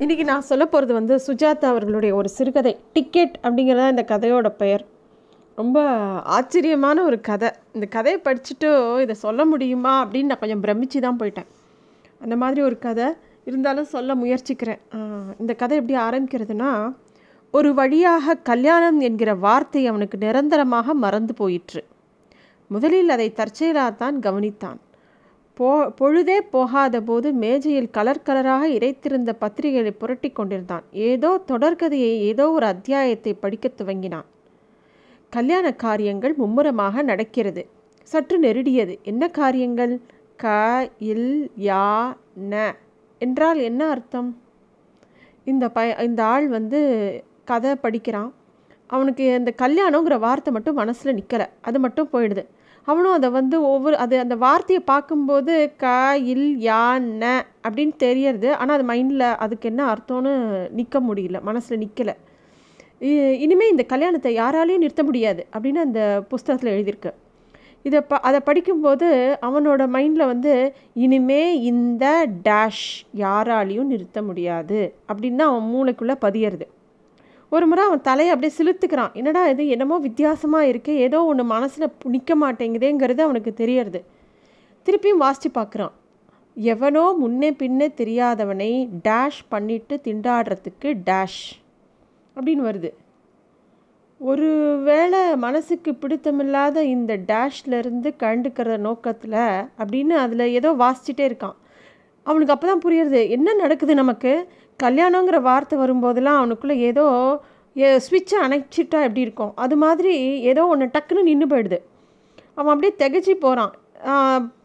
இன்றைக்கி நான் சொல்ல போகிறது வந்து சுஜாதா அவர்களுடைய ஒரு சிறுகதை டிக்கெட் அப்படிங்கிறது தான் இந்த கதையோட பெயர். ரொம்ப ஆச்சரியமான ஒரு கதை. இந்த கதையை படிச்சுட்டு இதை சொல்ல முடியுமா அப்படின்னு நான் கொஞ்சம் பிரமிச்சு தான் போயிட்டேன். அந்த மாதிரி ஒரு கதை. இருந்தாலும் சொல்ல முயற்சிக்கிறேன். இந்த கதை எப்படி ஆரம்பிக்கிறதுனா ஒரு வழியாக கல்யாணம் என்கிற வார்த்தை அவனுக்கு நிரந்தரமாக மறந்து போயிற்று. முதலில் அதை தற்செயலாகத்தான் கவனித்தான். போ பொழுதே போகாத போது மேஜையில் கலர் கலராக இறைத்திருந்த பத்திரிகைகளை புரட்டி கொண்டிருந்தான். ஏதோ தொடர்கதையை ஏதோ ஒரு அத்தியாயத்தை படிக்க துவங்கினான். கல்யாண காரியங்கள் மும்முரமாக நடக்கிறது. சற்று நெருடியது. என்ன காரியங்கள்? க இல் யா ந. என்றால் என்ன அர்த்தம்? இந்த ப இந்த ஆள் வந்து கதை படிக்கிறான். அவனுக்கு இந்த கல்யாணங்கிற வார்த்தை மட்டும் மனசில் நிற்கலை அது மட்டும் போயிடுது. அவனும் அதை வந்து ஒவ்வொரு அது அந்த வார்த்தையை பார்க்கும்போது க இல் யா ந அப்படின்னு தெரியறது. ஆனால் அது மைண்டில் அதுக்கு என்ன அர்த்தம்னு நிற்க முடியல மனசில் நிற்கலை இனிமேல் இந்த கல்யாணத்தை யாராலையும் நிறுத்த முடியாது அப்படின்னு அந்த புஸ்தகத்தில் எழுதியிருக்கு. இதை ப அதை படிக்கும்போது அவனோட மைண்டில் வந்து இனிமே இந்த டேஷ் யாராலையும் நிறுத்த முடியாது அப்படின்னு தான் அவன் மூளைக்குள்ளே பதியறது. ஒரு முறை அவன் தலையை அப்படியே சிலுத்துக்கிறான். என்னடா இது? என்னமோ வித்தியாசமாக இருக்குது ஏதோ ஒன்று மனசில் நிற்க மாட்டேங்குதேங்கிறது அவனுக்கு தெரியறது திருப்பியும் வாசித்து பார்க்குறான் எவனோ முன்னே பின்னே தெரியாதவனை டேஷ் பண்ணிட்டு திண்டாடுறதுக்கு டேஷ் அப்படின்னு வருது. ஒரு வேளை மனசுக்கு பிடித்தமில்லாத இந்த டேஷ்லேருந்து கண்டுக்கிற நோக்கத்தில் அப்படின்னு அதில் ஏதோ வாசிச்சுட்டே இருக்கான். அவனுக்கு அப்போ தான் புரியுறது. என்ன நடக்குது நமக்கு? கல்யாணங்கிற வார்த்தை வரும்போதெல்லாம் அவனுக்குள்ளே ஏதோ ஸ்விட்சை அணைச்சிட்டா எப்படி இருக்கும்? அது மாதிரி ஏதோ ஒன்று டக்குன்னு நின்று போயிடுது. அவன் அப்படியே திகச்சு போகிறான்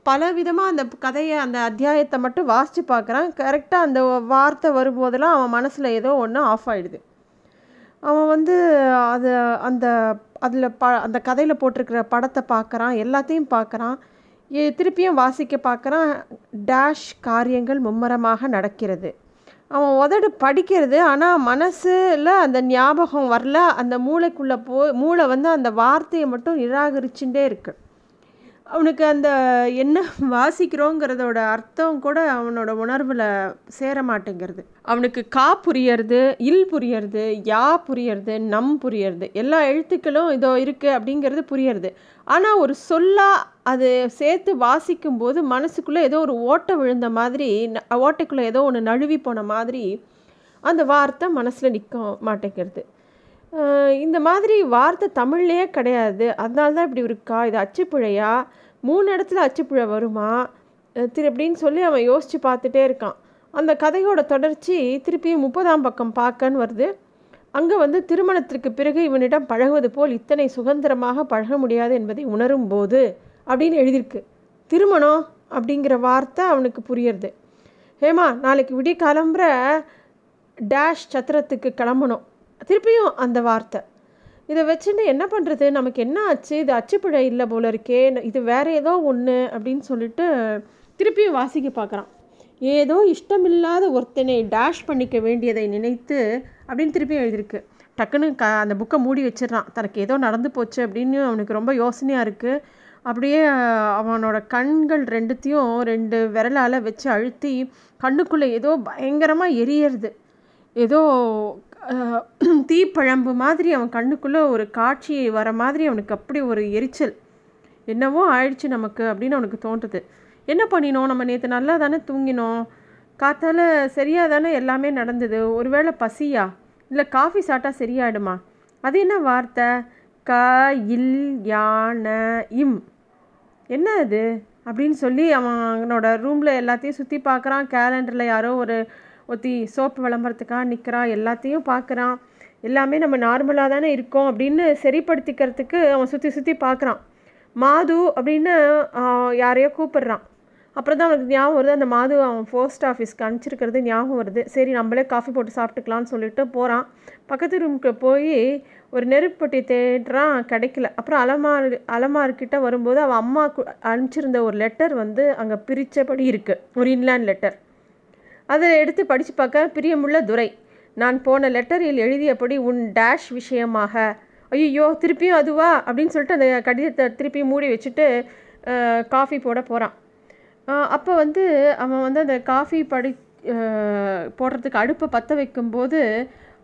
பல விதமாக அந்த கதையை அந்த அத்தியாயத்தை மட்டும் வாசித்து பார்க்குறான். கரெக்டாக அந்த வார்த்தை வரும்போதெல்லாம் அவன் மனசில் ஏதோ ஒன்று ஆஃப் ஆகிடுது அவன் வந்து அது அந்த அதில் ப அந்த கதையில் போட்டிருக்கிற படத்தை பார்க்குறான். எல்லாத்தையும் பார்க்குறான். திருப்பியும் வாசிக்க பார்க்குறான் டேஷ் காரியங்கள் மும்மரமாக நடக்கிறது. அவன் உதடு படிக்கிறது ஆனால் மனசில் அந்த ஞாபகம் வரல. அந்த மூளைக்குள்ளே போ மூளை வந்து அந்த வார்த்தையை மட்டும் நிராகரிச்சுட்டே இருக்கு. அவனுக்கு அந்த என்ன வாசிக்கிறோங்கிறதோட அர்த்தம் கூட அவனோட உணர்வில் சேர மாட்டேங்கிறது. அவனுக்கு கா புரியறது இல் புரியறது யா புரியறது நம் புரியறது எல்லா எழுத்துக்களும் இதோ இருக்குது அப்படிங்கிறது புரியறது. ஆனால் ஒரு சொல்லா அது சேர்த்து வாசிக்கும் போது மனசுக்குள்ளே ஏதோ ஒரு ஓட்டை விழுந்த மாதிரி ஓட்டைக்குள்ளே ஏதோ ஒன்று நழுவி போன மாதிரி அந்த வார்த்தை மனசில் நிற்க மாட்டேங்கிறது. இந்த மாதிரி வார்த்தை தமிழ்லேயே கிடையாது. அதனால தான் இப்படி இருக்கா? இது அச்சுப்பிழையா? மூணு இடத்துல அச்சுப்பிழை வருமா? திரு அப்படின்னு சொல்லி அவன் யோசித்து பார்த்துட்டே இருக்கான். அந்த கதையோட தொடர்ச்சி திருப்பியும் முப்பதாம் பக்கம் பார்க்கன்னு வருது. அங்கே வந்து திருமணத்திற்கு பிறகு இவனிடம் பழகுவது போல் இத்தனை சுதந்திரமாக பழக முடியாது என்பதை உணரும் போது அப்படின்னு எழுதியிருக்கு. திருமணம் அப்படிங்கிற வார்த்தை அவனுக்கு புரியறது. ஹேமா நாளைக்கு விடிய கிளம்புற டேஷ் சத்திரத்துக்கு கிளம்பணும். திருப்பியும் அந்த வார்த்தை. இதை வச்சுன்னு என்ன பண்ணுறது நமக்கு என்ன ஆச்சு? இது அச்சுப்பிழை இல்லை போல இருக்கே. இது வேற ஏதோ ஒன்று அப்படின்னு சொல்லிட்டு திருப்பியும் வாசிக்க பார்க்குறான். ஏதோ இஷ்டமில்லாத ஒருத்தனை டேஷ் பண்ணிக்க வேண்டியதை நினைத்து அப்படின்னு திருப்பியும் எழுதியிருக்கு. டக்குன்னு க அந்த புக்கை மூடி வச்சிடறான். தனக்கு ஏதோ நடந்து போச்சு அப்படின்னு அவனுக்கு ரொம்ப யோசனையாக இருக்குது அப்படியே அவனோட கண்கள் ரெண்டுத்தையும் ரெண்டு விரலால் வச்சு அழுத்தி கண்ணுக்குள்ளே ஏதோ பயங்கரமாக எரியறது. ஏதோ தீப்பழம்பு மாதிரி அவன் கண்ணுக்குள்ளே ஒரு காட்சி வர மாதிரி அவனுக்கு அப்படி ஒரு எரிச்சல். என்னவோ ஆயிடுச்சு நமக்கு அப்படின்னு அவனுக்கு தோன்றுது. என்ன பண்ணினோம்? நம்ம நேற்று நல்லா தானே தூங்கினோம். காத்தால் சரியாக தானே எல்லாமே நடந்தது. ஒருவேளை பசியா? இல்லை காஃபி சாப்பிட்டா சரியாயிடுமா? அது என்ன வார்த்தை? க இல் யான இம். என்ன அது? அப்படின்னு சொல்லி அவனோட ரூமில் எல்லாத்தையும் சுற்றி பார்க்குறான். கேலண்டரில் யாரோ ஒரு ஒத்தி சோப்பு விளம்பரத்துக்காக நிற்கிறா எல்லாத்தையும் பார்க்குறான். எல்லாமே நம்ம நார்மலாக தானே இருக்கோம் அப்படின்னு சரிப்படுத்திக்கிறதுக்கு அவன் சுற்றி சுற்றி பார்க்குறான். மாது அப்படின்னு யாரையோ கூப்பிடுறான். அப்புறம் தான் அவனுக்கு ஞாபகம் வருது அந்த மாது அவன் போஸ்ட் ஆஃபீஸ்க்கு அனுப்பிச்சிருக்கிறது ஞாபகம் வருது. சரி நம்மளே காஃபி போட்டு சாப்பிட்டுக்கலான்னு சொல்லிட்டு போகிறான் பக்கத்து ரூமுக்கு போய் ஒரு நெருப்புப்பட்டி தேடுறான் கிடைக்கல. அப்புறம் அலமார் அலமார்கிட்ட வரும்போது அவன் அம்மா அனுப்பிச்சிருந்த ஒரு லெட்டர் வந்து அங்கே பிரித்தபடி இருக்குது ஒரு இன்லேண்ட் லெட்டர் அதை எடுத்து படித்து பார்க்க பிரியமுள்ள துரை நான் போன லெட்டரில் எழுதியபடி உன் டேஷ் விஷயமாக. ஐயோ திருப்பியும் அதுவா? அப்படின்னு சொல்லிட்டு அந்த கடிதத்தை திருப்பியும் மூடி வச்சுட்டு காஃபி போட போகிறான் அப்போ வந்து அவன் வந்து அந்த காஃபி படி போடுறதுக்கு அடுப்பை பற்ற வைக்கும்போது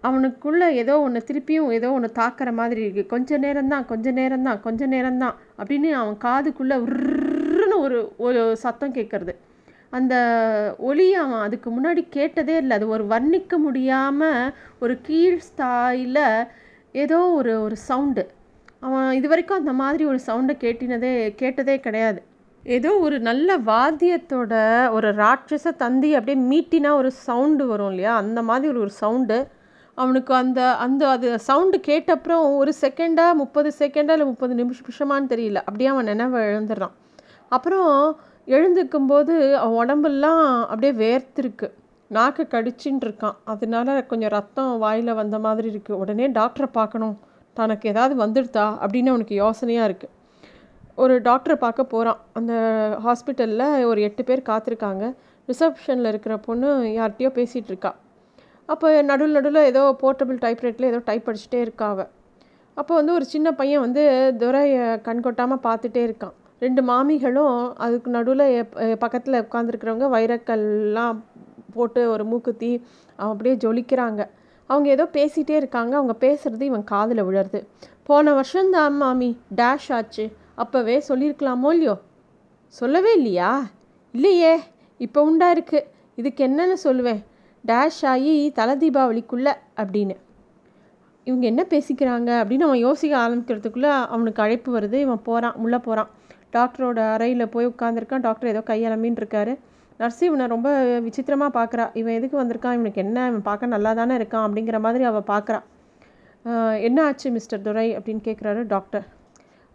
அவனுக்குள்ளே ஏதோ ஒன்று திருப்பியும் ஏதோ ஒன்று தாக்குற மாதிரி இருக்குது கொஞ்ச நேரம்தான் கொஞ்ச நேரம்தான் கொஞ்ச நேரம்தான் அப்படின்னு அவன் காதுக்குள்ளே உருன்னு ஒரு ஒரு சத்தம் கேட்குறது அந்த ஒலி அவன் அதுக்கு முன்னாடி கேட்டதே இல்லை. அது ஒரு வர்ணிக்க முடியாமல் ஒரு கீழ் ஸ்தாயில் ஏதோ ஒரு ஒரு சவுண்டு அவன் இது வரைக்கும் அந்த மாதிரி ஒரு சவுண்டை கேட்டினதே கேட்டதே கிடையாது. ஏதோ ஒரு நல்ல வாத்தியத்தோட ஒரு ராட்சச தந்தி அப்படியே மீட்டினா ஒரு சவுண்டு வரும் இல்லையா? அந்த மாதிரி ஒரு ஒரு சவுண்டு அவனுக்கு அந்த அந்த அது சவுண்டு கேட்டப்புறம் ஒரு செகண்டா முப்பது செகண்டா இல்லை முப்பது நிமிஷம் நிமிஷமானு தெரியல. அப்படியே அவன் நினைவு எழுந்துடுறான் அப்புறம் எழுந்துக்கும் போது அவன் உடம்பெல்லாம் அப்படியே வேர்த்திருக்கு. நாக்கு கடிச்சின்னு இருக்கான். அதனால கொஞ்சம் ரத்தம் வாயில் வந்த மாதிரி இருக்குது உடனே டாக்டரை பார்க்கணும். தனக்கு ஏதாவது வந்துடுதா அப்படின்னு அவனுக்கு யோசனையாக இருக்குது ஒரு டாக்டரை பார்க்க போகிறான் அந்த ஹாஸ்பிட்டலில் ஒரு எட்டு பேர் காத்திருக்காங்க. ரிசப்ஷனில் இருக்கிற பொண்ணு யார்கிட்டயோ பேசிகிட்டு இருக்கா. அப்போ நடுவில் நடுவில் ஏதோ போர்ட்டபிள் டைப்ரைட்டில் ஏதோ டைப் அடிச்சுட்டே இருக்கா அப்போ வந்து ஒரு சின்ன பையன் வந்து துரையை கண் கொட்டாமல் பார்த்துட்டே இருக்கான். ரெண்டு மாமிகளும் அதுக்கு நடுவில் பக்கத்தில் உட்காந்துருக்கிறவங்க வைரக்கல்லாம் போட்டு ஒரு மூக்குத்தி அவன் அப்படியே ஜொலிக்கிறாங்க. அவங்க ஏதோ பேசிகிட்டே இருக்காங்க. அவங்க பேசுகிறது இவன் காதில் விழருது போன வருஷம்தான் மாமி டேஷ் ஆச்சு. அப்போவே சொல்லியிருக்கலாமோ இல்லையோ? சொல்லவே இல்லையா? இல்லையே இப்போ உண்டா இருக்கு. இதுக்கு என்னன்னு சொல்லுவேன். டேஷ் ஆகி தலை தீபாவளிக்குள்ள அப்படின்னு. இவங்க என்ன பேசிக்கிறாங்க அப்படின்னு அவன் யோசிக்க ஆரம்பிக்கிறதுக்குள்ளே அவனுக்கு அழைப்பு வருது. இவன் போகிறான் உள்ளே போகிறான் டாக்டரோட அறையில் போய் உட்காந்துருக்கான் டாக்டர் ஏதோ கையலம்பின்னு இருக்காரு. நர்ஸு இவனை ரொம்ப விசித்திரமாக பார்க்குறா இவன் எதுக்கு வந்திருக்கான்? இவனுக்கு என்ன? இவன் பார்க்க நல்லா தானே இருக்கான் அப்படிங்கிற மாதிரி அவள் பார்க்குறா என்ன ஆச்சு மிஸ்டர் துரை அப்படின்னு கேட்குறாரு டாக்டர்.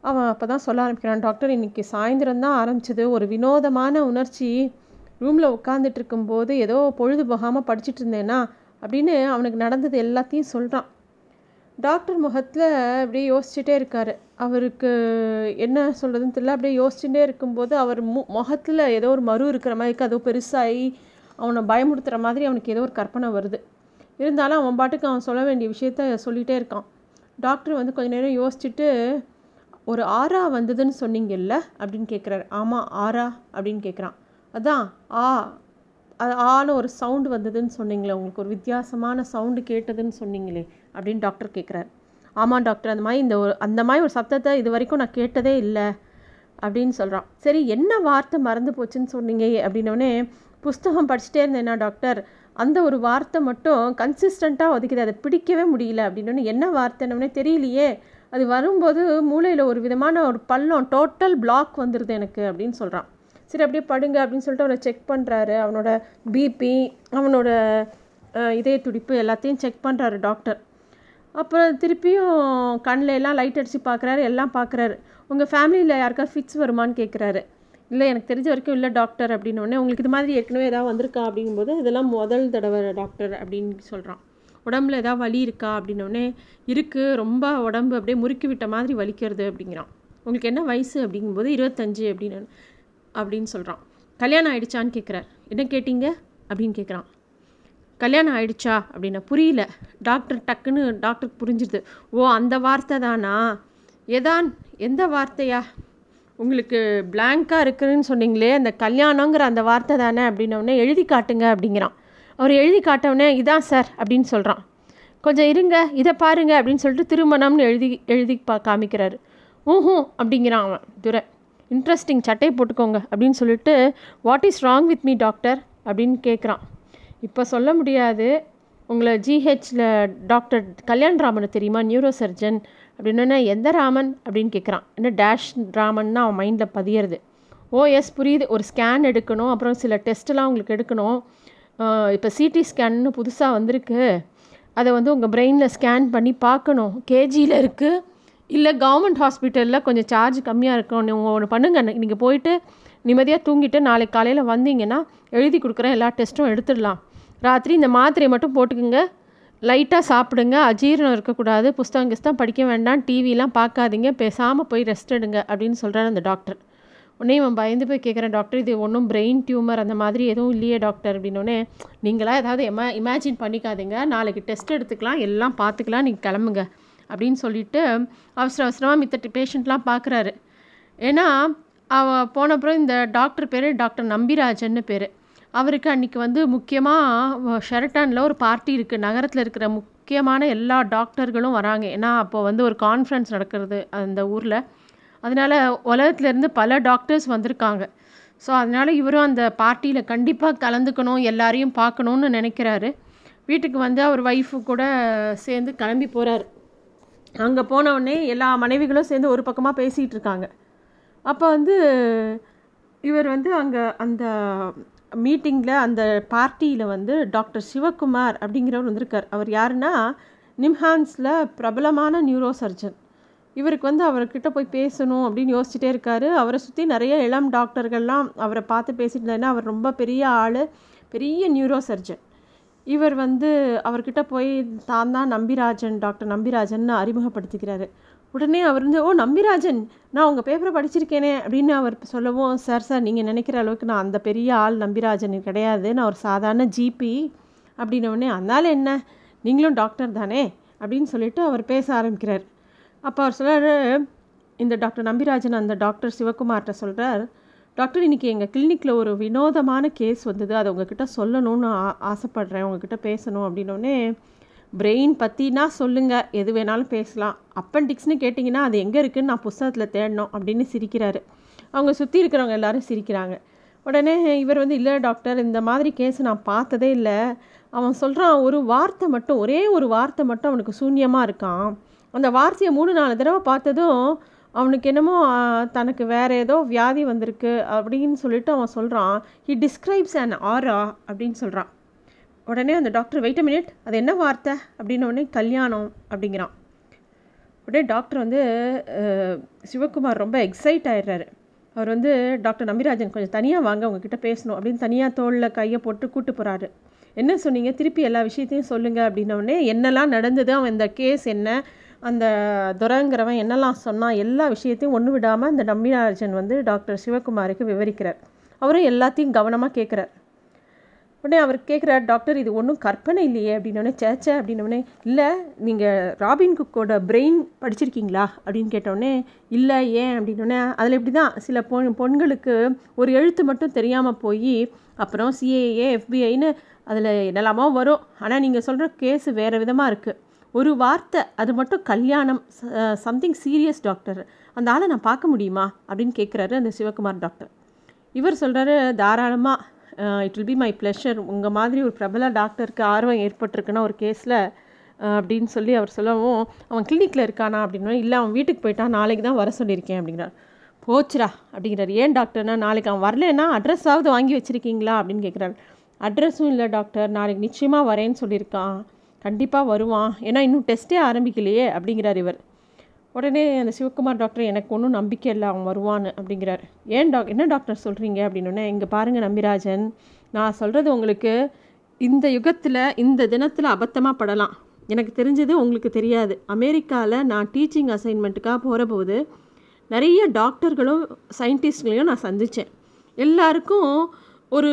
அவன் அப்போ தான் சொல்ல ஆரம்பிக்கிறான் டாக்டர் இன்னைக்கு சாயந்தரம் தான் ஆரம்பிச்சது. ஒரு வினோதமான உணர்ச்சி. ரூமில் உட்காந்துட்டு இருக்கும்போது ஏதோ பொழுது போகாமல் படிச்சுட்டு இருந்தேனா? அப்படின்னு அவனுக்கு நடந்தது எல்லாத்தையும் சொல்கிறான் டாக்டர் முகத்தில் அப்படியே யோசிச்சுட்டே இருக்கார். அவருக்கு என்ன சொல்கிறதுன்னு தெரியல. அப்படியே யோசிச்சுட்டே இருக்கும்போது அவர் மு முகத்தில் ஏதோ ஒரு மறு இருக்கிற மாதிரி இருக்கு. அதோ பெருசாகி அவனை பயமுறுத்துகிற மாதிரி அவனுக்கு ஏதோ ஒரு கற்பனை வருது. இருந்தாலும் அவன் பாட்டுக்கு அவன் சொல்ல வேண்டிய விஷயத்த சொல்லிகிட்டே இருக்கான். டாக்டர் வந்து கொஞ்ச நேரம் யோசிச்சுட்டு ஒரு ஆறா வந்ததுன்னு சொன்னீங்கல்ல அப்படின்னு கேட்குறாரு ஆமாம் ஆறா அப்படின்னு கேட்குறான் அதான் ஆ அது ஆன ஒரு சவுண்டு வந்ததுன்னு சொன்னீங்களே உங்களுக்கு ஒரு வித்தியாசமான சவுண்டு கேட்டதுன்னு சொன்னீங்களே அப்படின்னு டாக்டர் கேட்குறாரு ஆமாம் டாக்டர் அந்த மாதிரி இந்த ஒரு அந்த மாதிரி ஒரு சத்தத்தை இது வரைக்கும் நான் கேட்டதே இல்லை அப்படின்னு சொல்கிறான் சரி என்ன வார்த்தை மறந்து போச்சுன்னு சொன்னீங்க அப்படின்னோடனே புஸ்தகம் படிச்சுட்டே இருந்தேன்னா டாக்டர் அந்த ஒரு வார்த்தை மட்டும் கன்சிஸ்டண்ட்டாக ஒதுக்குது அதை பிடிக்கவே முடியல அப்படின்னோடனே என்ன வார்த்தைன்னொடனே தெரியலையே. அது வரும்போது மூளையில் ஒரு விதமான ஒரு பள்ளம் டோட்டல் பிளாக் வந்துடுது எனக்கு அப்படின்னு சொல்கிறான் சரி அப்படியே படுங்க அப்படின்னு சொல்லிட்டு அவனை செக் பண்ணுறாரு அவனோட பிபி அவனோட இதய துடிப்பு எல்லாத்தையும் செக் பண்ணுறாரு டாக்டர் அப்புறம் திருப்பியும் கண்ணில் எல்லாம் லைட் அடித்து பார்க்குறாரு எல்லாம் பார்க்குறாரு உங்கள் ஃபேமிலியில் யாருக்கா ஃபிட்ஸ் வருமான்னு கேட்குறாரு இல்லை எனக்கு தெரிஞ்ச வரைக்கும் இல்லை டாக்டர் அப்படின்னு உங்களுக்கு இது மாதிரி ஏற்கனவே ஏதாவது வந்திருக்கா? அப்படிங்கும்போது இதெல்லாம் முதல் தடவை டாக்டர் அப்படின்னு சொல்கிறான் உடம்புல ஏதாவது வலி இருக்கா அப்படின்னோடனே இருக்குது ரொம்ப உடம்பு அப்படியே முறுக்கி விட்ட மாதிரி வலிக்கிறது அப்படிங்கிறான். உங்களுக்கு என்ன வயசு? அப்படிங்கும்போது இருபத்தஞ்சு அப்படின்னு அப்படின்னு சொல்கிறான் கல்யாணம் ஆயிடுச்சான்னு கேட்குறார் என்ன கேட்டீங்க? அப்படின்னு கேட்குறான் கல்யாணம் ஆயிடுச்சா? அப்படின்னா புரியல. டாக்டர் டக்குன்னு டாக்டருக்கு புரிஞ்சிருது. ஓ அந்த வார்த்தை தானா? எதான் எந்த வார்த்தையா? உங்களுக்கு பிளாங்காக இருக்குதுன்னு சொன்னீங்களே அந்த கல்யாணங்கிற அந்த வார்த்தை தானே? அப்படின்னோடனே எழுதி காட்டுங்க அப்படிங்கிறான். அவர் எழுதி காட்டவுடனே இதான் சார் அப்படின்னு சொல்கிறான் கொஞ்சம் இருங்க இதை பாருங்க அப்படின்னு சொல்லிட்டு திருமணம்னு எழுதி எழுதி பா காமிக்கிறாரு. ஊஹும் அப்படிங்கிறான் அவன் துரை. இன்ட்ரெஸ்டிங் சட்டை போட்டுக்கோங்க அப்படின்னு சொல்லிட்டு what is wrong with me doctor அப்படின்னு கேட்குறான் இப்போ சொல்ல முடியாது. உங்களை ஜிஹெச்சில் டாக்டர் கல்யாண் ராமனை தெரியுமா? நியூரோ சர்ஜன் அப்படின்னா எந்த ராமன்? அப்படின்னு கேட்குறான் என்ன டேஷ் ராமன்னா அவன் மைண்டில் பதியறது. ஓ எஸ் புரியுது. ஒரு ஸ்கேன் எடுக்கணும். அப்புறம் சில டெஸ்ட்டெல்லாம் உங்களுக்கு எடுக்கணும். இப்போ சிடி ஸ்கேன்னு புதுசாக வந்திருக்கு. அதை வந்து உங்கள் பிரெயினில் ஸ்கேன் பண்ணி பார்க்கணும். கேஜியில் இருக்குது இல்லை கவர்மெண்ட் ஹாஸ்பிட்டலில் கொஞ்சம் சார்ஜ் கம்மியாக இருக்கும் நீங்கள் ஒன்று பண்ணுங்கள் நீங்கள் போயிட்டு நிம்மதியாக தூங்கிட்டு நாளைக்கு காலையில் வந்தீங்கன்னா எழுதி கொடுக்குறேன் எல்லா டெஸ்ட்டும் எடுத்துடலாம். ராத்திரி இந்த மாத்திரையை மட்டும் போட்டுக்குங்க. லைட்டாக சாப்பிடுங்க. அஜீரணம் இருக்கக்கூடாது. புஸ்தகம் கிஸ்தம் படிக்க வேண்டாம். டிவிலாம் பார்க்காதீங்க. பேசாமல் போய் ரெஸ்ட் எடுங்க அப்படின்னு சொல்கிறார் அந்த டாக்டர் உடனே இவன் பயந்து போய் கேட்குறேன் டாக்டர் இது ஒன்றும் பிரெயின் டியூமர் அந்த மாதிரி எதுவும் இல்லையே டாக்டர் அப்படின்னோடனே நீங்களாக ஏதாவது எம இமேஜின் பண்ணிக்காதீங்க நாளைக்கு டெஸ்ட் எடுத்துக்கலாம் எல்லாம் பார்த்துக்கலாம் நீங்கள் கிளம்புங்க அப்படின்னு சொல்லிட்டு அவசர அவசரமாக மித்த பேஷண்ட்லாம் பார்க்குறாரு ஏன்னா அவ போன அப்புறம் இந்த டாக்டர் பேர் டாக்டர் நம்பிராஜன்னு பேர். அவருக்கு அன்றைக்கி வந்து முக்கியமாக ஷெரட்டானில் ஒரு பார்ட்டி இருக்குது நகரத்தில் இருக்கிற முக்கியமான எல்லா டாக்டர்களும் வராங்க. ஏன்னா அப்போ வந்து ஒரு கான்ஃபரன்ஸ் நடக்கிறது அந்த ஊரில். அதனால் உலகத்துலேருந்து பல டாக்டர்ஸ் வந்திருக்காங்க. ஸோ அதனால் இவரும் அந்த பார்ட்டியில் கண்டிப்பாக கலந்துக்கணும் எல்லாரையும் பார்க்கணுன்னு நினைக்கிறாரு. வீட்டுக்கு வந்து அவர் ஒய்ஃபு கூட சேர்ந்து கிளம்பி போகிறாரு அங்கே போனவுடனே எல்லா மனைவிகளும் சேர்ந்து ஒரு பக்கமாக பேசிகிட்டு இருக்காங்க. அப்போ வந்து இவர் வந்து அங்கே அந்த மீட்டிங்கில் அந்த பார்ட்டியில் வந்து டாக்டர் சிவகுமார் அப்படிங்கிறவர் வந்திருக்கார். அவர் யாருன்னா நிம்ஹான்ஸில் பிரபலமான நியூரோ சர்ஜன் இவருக்கு வந்து அவர்கிட்ட போய் பேசணும் அப்படின்னு யோசிச்சுட்டே இருக்காரு. அவரை சுற்றி நிறைய இளம் டாக்டர்கள்லாம் அவரை பார்த்து பேசிட்டு இருந்தாருன்னா அவர் ரொம்ப பெரிய ஆள் பெரிய நியூரோ சர்ஜன் இவர் வந்து அவர்கிட்ட போய் தான் தான் நம்பிராஜன் டாக்டர் நம்பிராஜன் அறிமுகப்படுத்திக்கிறாரு. உடனே அவர் வந்து ஓ நம்பிராஜன் நான் உங்கள் பேப்பரை படிச்சிருக்கேனே அப்படின்னு அவர் சொல்லவும் சார் சார் நீங்கள் நினைக்கிற அளவுக்கு நான் அந்த பெரிய ஆள் நம்பிராஜன் கிடையாது. நான் ஒரு சாதாரண ஜிபி அப்படின்னவுடனே அதனால் என்ன? நீங்களும் டாக்டர் தானே? அப்படின்னு சொல்லிட்டு அவர் பேச ஆரம்பிக்கிறார். அப்போ அவர் சொல்கிறார் இந்த டாக்டர் நம்பிராஜன் அந்த டாக்டர் சிவகுமார்கிட்ட சொல்கிறார் டாக்டர் இன்றைக்கி எங்கள் கிளினிக்கில் ஒரு வினோதமான கேஸ் வந்தது. அதை உங்ககிட்ட சொல்லணும்னு ஆ ஆசைப்பட்றேன். உங்ககிட்ட பேசணும். அப்படின்னோடனே பிரெயின் பற்றினா சொல்லுங்கள் எது வேணாலும் பேசலாம். அப்பண்டிக்ஸ்னு கேட்டிங்கன்னா அது எங்கே இருக்குதுன்னு நான் புஸ்தகத்தில் தேடணும். அப்படின்னு சிரிக்கிறாரு. அவங்க சுற்றி இருக்கிறவங்க எல்லோரும் சிரிக்கிறாங்க. உடனே இவர் வந்து இல்லை டாக்டர் இந்த மாதிரி கேஸ் நான் பார்த்ததே இல்லை. அவன் சொல்கிறான் ஒரு வார்த்தை மட்டும் ஒரே ஒரு வார்த்தை மட்டும் அவனுக்கு சூன்யமாக இருக்கான் அந்த வார்த்தையை மூணு நாலு தடவை பார்த்ததும் அவனுக்கு என்னமோ தனக்கு வேறு ஏதோ வியாதி வந்திருக்கு அப்படின்னு சொல்லிட்டு அவன் சொல்கிறான் ஹி டிஸ்கிரைப்ஸ் அண்ட் ஆரா அப்படின்னு சொல்கிறான் உடனே அந்த டாக்டர் வெயிட் மினிட் அது என்ன வார்த்தை? அப்படின்ன உடனே கல்யாணம் அப்படிங்கிறான். உடனே டாக்டர் வந்து சிவகுமார் ரொம்ப எக்ஸைட் ஆயிடுறாரு. அவர் வந்து டாக்டர் நம்பிராஜன் கொஞ்சம் தனியாக வாங்க உங்ககிட்ட பேசணும் அப்படின்னு தனியாக தோளில் கையை போட்டு கூட்டு போகிறாரு என்ன சொன்னீங்க? திருப்பி எல்லா விஷயத்தையும் சொல்லுங்கள் அப்படின்னோடனே என்னெல்லாம் நடந்தது? அவன் இந்த கேஸ் என்ன? அந்த துரங்கிறவன் என்னெல்லாம் சொன்னான் எல்லா விஷயத்தையும் ஒன்று விடாமல் அந்த நம்பினார்ஜன் வந்து டாக்டர் சிவகுமாருக்கு விவரிக்கிறார். அவரும் எல்லாத்தையும் கவனமாக கேட்குறார் உடனே அவர் கேட்குறார் டாக்டர் இது ஒன்றும் கற்பனை இல்லையே அப்படின்னோடனே சேச்சே அப்படின்னோடனே இல்லை நீங்கள் ராபின் குக்கோட பிரெயின் படிச்சிருக்கீங்களா? அப்படின்னு கேட்டோடனே இல்லை ஏன்? அப்படின்னோடனே அதில் இப்படி தான் சில பொ பொண்களுக்கு ஒரு எழுத்து மட்டும் தெரியாமல் போய் அப்புறம் சிஏஏ எஃபிஐன்னு அதில் என்னெல்லாமோ வரும். ஆனால் நீங்கள் சொல்கிற கேஸு வேறு விதமாக இருக்குது ஒரு வார்த்தை அது மட்டும் கல்யாணம் சம்திங் சீரியஸ் டாக்டர் அந்த ஆளை நான் பார்க்க முடியுமா? அப்படின்னு கேட்குறாரு அந்த சிவகுமார் டாக்டர் இவர் சொல்கிறாரு தாராளமாக it will be my pleasure உங்கள் மாதிரி ஒரு பிரபல டாக்டருக்கு ஆர்வம் ஏற்பட்டிருக்குன்னா ஒரு கேஸில் அப்படின்னு சொல்லி அவர் சொல்லவும் அவன் கிளினிக்கில் இருக்கானா? அப்படின்னா இல்லை அவன் வீட்டுக்கு போயிட்டான் நாளைக்கு தான் வர சொல்லியிருக்கேன் அப்படிங்கிறார். போச்சுரா அப்படிங்கிறார். ஏன் டாக்டர்னா நாளைக்கு அவன் வரலன்னா அட்ரஸாவது வாங்கி வச்சுருக்கீங்களா? அப்படின்னு கேட்குறாரு அட்ரஸும் இல்லை டாக்டர் நாளைக்கு நிச்சயமாக வரேன்னு சொல்லியிருக்கான். கண்டிப்பாக வருவான். ஏன்னா இன்னும் டெஸ்ட்டே ஆரம்பிக்கலையே அப்படிங்கிறார் இவர். உடனே அந்த சிவகுமார் டாக்டர் எனக்கு ஒன்றும் நம்பிக்கை இல்லை அவன் வருவான்னு அப்படிங்கிறார். ஏன் டாக் என்ன டாக்டர் சொல்கிறீங்க அப்படின்னு இங்கே பாருங்கள் நம்பிராஜன் நான் சொல்கிறது உங்களுக்கு இந்த யுகத்தில் இந்த தினத்தில் அபத்தமாக படலாம். எனக்கு தெரிஞ்சது உங்களுக்கு தெரியாது. அமெரிக்காவில் நான் டீச்சிங் அசைன்மெண்ட்டுக்காக போகிறபோது நிறைய டாக்டர்களும் சயின்டிஸ்ட்களையும் நான் சந்தித்தேன் எல்லாருக்கும் ஒரு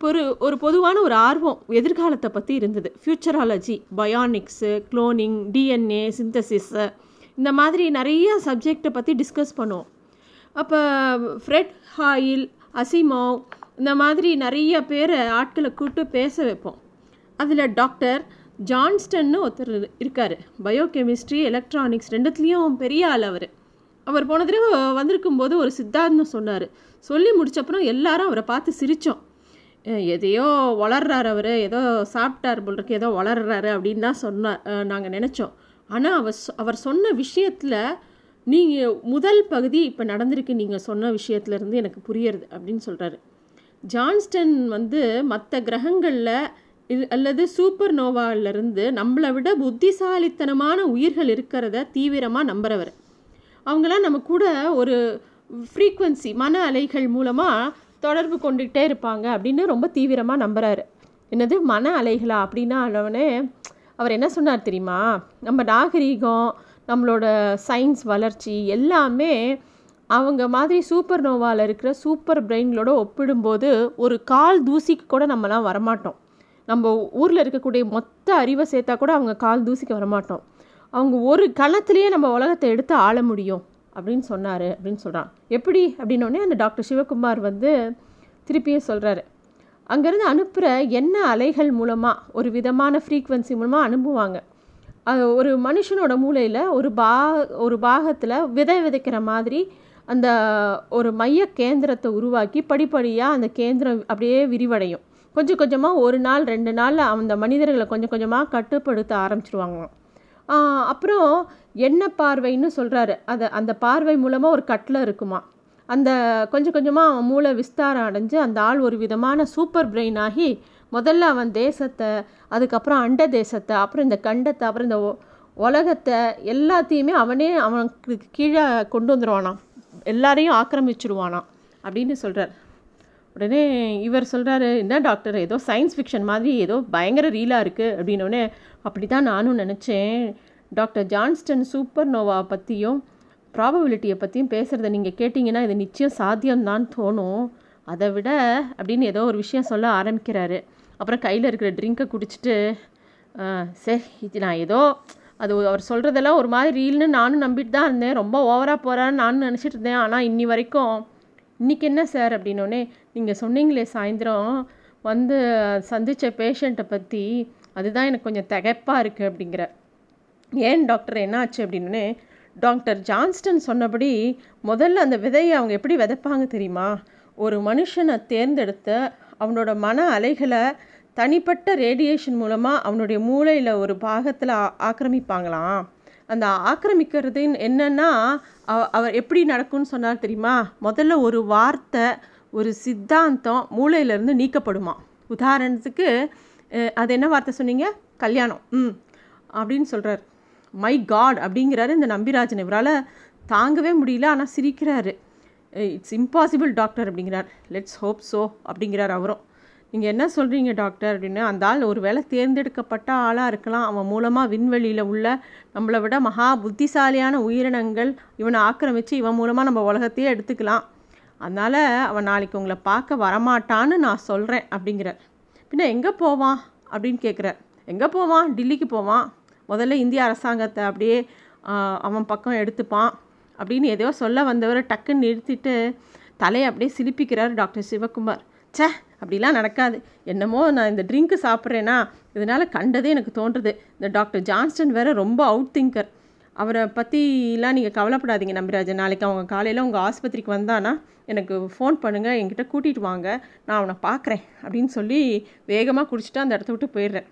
ஒரு ஒரு பொதுவான ஒரு ஆர்வம் எதிர்காலத்தை பற்றி இருந்தது. ஃப்யூச்சராலஜி பயானிக்ஸு குளோனிங் டிஎன்ஏ சிந்தசிஸு இந்த மாதிரி நிறைய சப்ஜெக்டை பற்றி டிஸ்கஸ் பண்ணுவோம். அப்போ ஃப்ரெட் ஹாயில் அசிமோவ் இந்த மாதிரி நிறைய பேரை ஆட்களை கூப்பிட்டு பேச வைப்போம். அதில் டாக்டர் ஜான்ஸ்டன்னு ஒருத்தர் இருக்கார். பயோகெமிஸ்ட்ரி எலக்ட்ரானிக்ஸ் ரெண்டுத்துலேயும் பெரிய ஆள் அவர். அவர் போன தடவை வந்திருக்கும் போது ஒரு சித்தாந்தம் சொன்னார். சொல்லி முடிச்சப்பறம் எல்லாரும் அவரை பார்த்து சிரித்தோம் எதையோ வளர்றாரு அவர் ஏதோ சாப்பிட்டார் போல் இருக்கு ஏதோ வளர்றாரு அப்படின்னு தான் சொன்னார் நாங்கள் நினச்சோம். ஆனால் அவர் அவர் சொன்ன விஷயத்தில் நீங்கள் முதல் பகுதி இப்போ நடந்திருக்கு நீங்கள் சொன்ன விஷயத்துலேருந்து எனக்கு புரியறது அப்படின்னு சொல்கிறாரு ஜான்ஸ்டன் வந்து மற்ற கிரகங்களில் அல்லது சூப்பர் நோவாவிலிருந்து நம்மளை விட புத்திசாலித்தனமான உயிர்கள் இருக்கிறத தீவிரமாக நம்புறவர். அவங்களாம் நம்ம கூட ஒரு ஃப்ரீக்குவன்சி மன அலைகள் மூலமாக தொடர்பு கொண்டுகிட்டே இருப்பாங்க அப்படின்னு ரொம்ப தீவிரமாக நம்புகிறாரு என்னது? மன அலைகளா? அப்படின்னா அளவுனே அவர் என்ன சொன்னார் தெரியுமா? நம்ம நாகரீகம் நம்மளோட சயின்ஸ் வளர்ச்சி எல்லாமே அவங்க மாதிரி சூப்பர் நோவாவில் இருக்கிற சூப்பர் பிரெயின்களோட ஒப்பிடும்போது ஒரு கால் தூசிக்கு கூட நம்மலாம் வரமாட்டோம். நம்ம ஊரில் இருக்கக்கூடிய மொத்த அறிவை சேர்த்தா கூட அவங்க கால் தூசிக்கு வரமாட்டோம். அவங்க ஒரு களத்துலேயே நம்ம உலகத்தை எடுத்து ஆள முடியும். அப்படின்னு சொன்னார் அப்படின்னு சொல்கிறான் எப்படி? அப்படின்னோடனே அந்த டாக்டர் சிவகுமார் வந்து திருப்பியும் சொல்கிறாரு அங்கேருந்து அனுப்புகிற என்ன அலைகள் மூலமாக ஒரு விதமான ஃப்ரீக்குவென்சி மூலமாக அனுப்புவாங்க. அது ஒரு மனுஷனோட மூளையில் ஒரு பா ஒரு பாகத்தில் விதை விதைக்கிற மாதிரி அந்த ஒரு மைய கேந்திரத்தை உருவாக்கி படிப்படியாக அந்த கேந்திரம் அப்படியே விரிவடையும். கொஞ்சம் கொஞ்சமாக ஒரு நாள் ரெண்டு நாளில் அந்த மனிதர்களை கொஞ்சம் கொஞ்சமாக கட்டுப்படுத்த ஆரம்பிச்சிருவாங்க அப்புறம் என்ன பார்வைன்னு சொல்கிறாரு அதை அந்த பார்வை மூலமாக ஒரு கட்டில் இருக்குமா. அந்த கொஞ்சம் கொஞ்சமாக அவன் மூளை விஸ்தாரம் அடைஞ்சு அந்த ஆள் ஒரு விதமான சூப்பர் பிரெயின் ஆகி முதல்ல அவன் தேசத்தை அதுக்கப்புறம் அண்ட தேசத்தை அப்புறம் இந்த கண்டத்தை அப்புறம் இந்த உலகத்தை எல்லாத்தையுமே அவனே அவனுக்கு கீழே கொண்டு வந்துடுவானாம் எல்லாரையும் ஆக்கிரமிச்சிருவானாம் அப்படின்னு சொல்கிறார் உடனே இவர் சொல்கிறாரு என்ன டாக்டர் ஏதோ சயின்ஸ் ஃபிக்ஷன் மாதிரி ஏதோ பயங்கர ரீலாக இருக்குது அப்படின்னோடனே அப்படி தான் நானும் நினச்சேன். டாக்டர் ஜான்ஸ்டன் சூப்பர் நோவா பற்றியும் ப்ராபபிலிட்டியை பற்றியும் பேசுகிறத நீங்கள் கேட்டிங்கன்னா இது நிச்சயம் சாத்தியம்தான் தோணும். அதை விட அப்படின்னு ஏதோ ஒரு விஷயம் சொல்ல ஆரம்பிக்கிறாரு. அப்புறம் கையில் இருக்கிற ட்ரிங்கை குடிச்சிட்டு சரி இது நான் ஏதோ அது அவர் சொல்கிறதெல்லாம் ஒரு மாதிரி ரீல்னு நானும் நம்பிட்டு தான் இருந்தேன். ரொம்ப ஓவராக போகிறான்னு நானும் நினச்சிட்டு இருந்தேன். ஆனால் இன்னி வரைக்கும் இன்றைக்கி என்ன சார்? அப்படின்னோடனே நீங்கள் சொன்னீங்களே சாயந்தரம் வந்து சந்தித்த பேஷண்ட்டை பற்றி அதுதான் எனக்கு கொஞ்சம் திகைப்பாக இருக்குது அப்படிங்கிற ஏன் டாக்டர் என்ன ஆச்சு அப்படின்னே டாக்டர் ஜான்ஸ்டன் சொன்னபடி முதல்ல அந்த விதையை அவங்க எப்படி விதைப்பாங்க தெரியுமா? ஒரு மனுஷனை தேர்ந்தெடுத்த அவனோட மன அலைகளை தனிப்பட்ட ரேடியேஷன் மூலமாக அவனுடைய மூளையில் ஒரு பாகத்தில் ஆக்கிரமிப்பாங்களாம். அந்த ஆக்கிரமிக்கிறது என்னன்னா அவர் எப்படி நடக்கும்னு சொன்னார் தெரியுமா? முதல்ல ஒரு வார்த்தை ஒரு சித்தாந்தம் மூளையிலேருந்து நீக்கப்படுமா உதாரணத்துக்கு அது என்ன வார்த்தை சொன்னீங்க? கல்யாணம். ம். அப்படின்னு சொல்கிறார் மை காட் அப்படிங்கிறாரு இந்த நம்பிராஜன். இவரால் தாங்கவே முடியல ஆனால் சிரிக்கிறாரு. இட்ஸ் இம்பாசிபிள் டாக்டர் அப்படிங்கிறார். லெட்ஸ் ஹோப் ஸோ அப்படிங்கிறார் அவரும். நீங்கள் என்ன சொல்கிறீங்க டாக்டர் அப்படின்னு. அந்த ஆள் ஒரு வேளை தேர்ந்தெடுக்கப்பட்ட ஆளாக இருக்கலாம். அவன் மூலமாக விண்வெளியில் உள்ள நம்மளை விட மகா புத்திசாலியான உயிரினங்கள் இவனை ஆக்கிரமித்து இவன் மூலமாக நம்ம உலகத்தையே எடுத்துக்கலாம். அதனால் அவன் நாளைக்கு உங்களை பார்க்க வரமாட்டான்னு நான் சொல்கிறேன் அப்படிங்கிறார். பின்ன எங்கே போவான்? அப்படின்னு கேட்குறார் எங்கே போவான்? டில்லிக்கு போவான். முதல்ல இந்திய அரசாங்கத்தை அப்படியே அவன் பக்கம் எடுத்துப்பான். அப்படின்னு எதையோ சொல்ல வந்தவரை டக்குன்னு நிறுத்திட்டு தலையை அப்படியே சிலிப்பிக்கிறார் டாக்டர் சிவகுமார். சே அப்படிலாம் நடக்காது. என்னமோ நான் இந்த ட்ரிங்க்கு சாப்பிட்றேன்னா இதனால் கண்டதே எனக்கு தோன்றுறது இந்த டாக்டர் ஜான்ஸ்டன் வேறு ரொம்ப அவுட் திங்கர் அவரை பற்றிலாம் நீங்கள் கவலைப்படாதீங்க நம்பிராஜன். நாளைக்கு அவங்க காலையில் உங்கள் ஆஸ்பத்திரிக்கு வந்தானா எனக்கு ஃபோன் பண்ணுங்கள் என்கிட்ட கூட்டிகிட்டு வாங்க. நான் அவனை பார்க்குறேன் அப்படின்னு சொல்லி வேகமாக குடிச்சிட்டு அந்த இடத்த விட்டு போயிடுறேன்.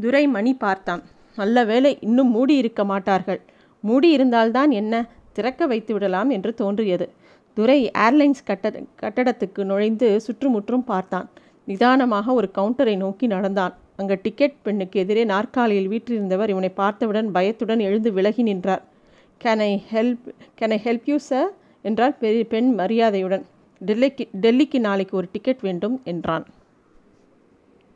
துரை மணி பார்த்தான். நல்ல வேலை இன்னும் மூடி இருக்க மாட்டார்கள். மூடி இருந்தால்தான் என்ன? திறக்க வைத்து விடலாம் என்று தோன்றியது. துரை ஏர்லைன்ஸ் கட்ட கட்டடத்துக்கு நுழைந்து சுற்றுமுற்றும் பார்த்தான். நிதானமாக ஒரு கவுண்டரை நோக்கி நடந்தான். அங்கே டிக்கெட் பெண்ணுக்கு எதிரே நாற்காலியில் வீற்றிருந்தவர் இவனை பார்த்தவுடன் பயத்துடன் எழுந்து விலகி நின்றார். Can I help can I help you sir என்றார் பெரிய பெண் மரியாதையுடன். டெல்லிக்கு டெல்லிக்கு நாளைக்கு ஒரு டிக்கெட் வேண்டும் என்றான்.